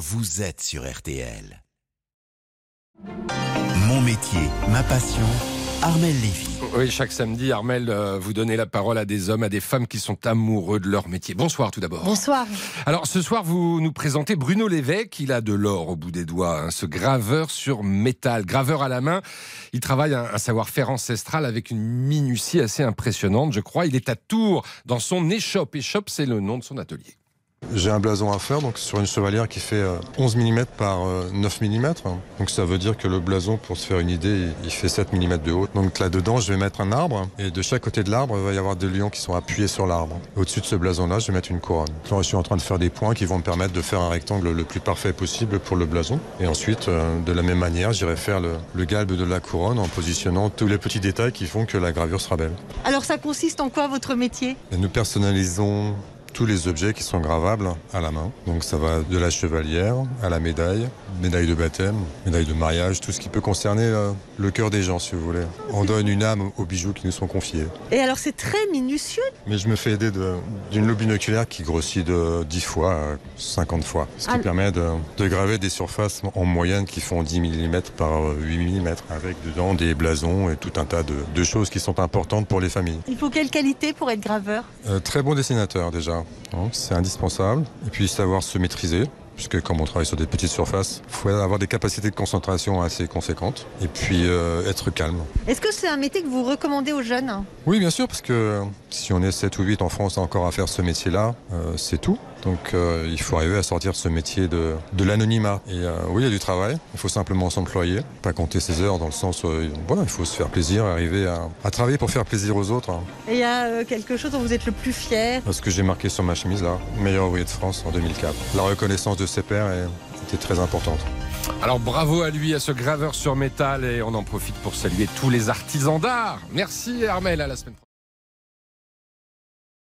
vous êtes sur RTL. Mon métier, ma passion, Armel Lévy. Oui, chaque samedi, Armel, euh, vous donnez la parole à des hommes, à des femmes qui sont amoureux de leur métier. Bonsoir tout d'abord. Bonsoir. Alors ce soir, vous nous présentez Bruno Lévesque. Il a de l'or au bout des doigts, hein, ce graveur sur métal, graveur à la main. Il travaille un, un savoir-faire ancestral avec une minutie assez impressionnante, je crois. Il est à Tours dans son échoppe. Échoppe, c'est le nom de son atelier. J'ai un blason à faire donc sur une chevalière qui fait euh, 11 mm par euh, 9 mm. Donc ça veut dire que le blason, pour se faire une idée, il- fait 7 mm de haut. Donc là-dedans, je vais mettre un arbre et de chaque côté de l'arbre, il va y avoir des lions qui sont appuyés sur l'arbre. Au-dessus de ce blason-là, je vais mettre une couronne. Là, je suis en train de faire des points qui vont me permettre de faire un rectangle le plus parfait possible pour le blason. Et ensuite, euh, de la même manière, j'irai faire le, le galbe de la couronne en positionnant tous les petits détails qui font que la gravure sera belle. Alors ça consiste en quoi votre métier? Nous personnalisons tous les objets qui sont gravables à la main. Donc ça va de la chevalière à la médaille, médaille de baptême, médaille de mariage, tout ce qui peut concerner euh, le cœur des gens si vous voulez. On donne une âme aux bijoux qui nous sont confiés. Et alors c'est très minutieux. Mais je me fais aider de- d'une loupe binoculaire qui grossit de 10 fois à 50 fois. Ce qui Ah. permet de, de graver des surfaces en moyenne qui font 10 mm par 8 mm avec dedans des blasons et tout un tas de, de choses qui sont importantes pour les familles. Il faut quelle qualité pour être graveur? Euh, très bon dessinateur déjà, c'est indispensable. Et puis savoir se maîtriser, puisque comme on travaille sur des petites surfaces, il faut avoir des capacités de concentration assez conséquentes. Et puis euh, être calme. Est-ce que c'est un métier que vous recommandez aux jeunes? Oui, bien sûr, parce que si on est 7 ou 8 en France encore à faire ce métier-là, euh, c'est tout. Donc euh, il faut arriver à sortir de ce métier de, de l'anonymat. Et euh, oui, il y a du travail, il faut simplement s'employer, pas compter ses heures dans le sens où euh, voilà, il faut se faire plaisir, arriver à, à travailler pour faire plaisir aux autres. hein. Et il y a euh, quelque chose dont vous êtes le plus fier? Parce que j'ai marqué sur ma chemise là, meilleur ouvrier de France en 2004. La reconnaissance de ses pairs est- était très importante. Alors bravo à lui, à ce graveur sur métal, et on en profite pour saluer tous les artisans d'art. Merci Armel, à la semaine prochaine.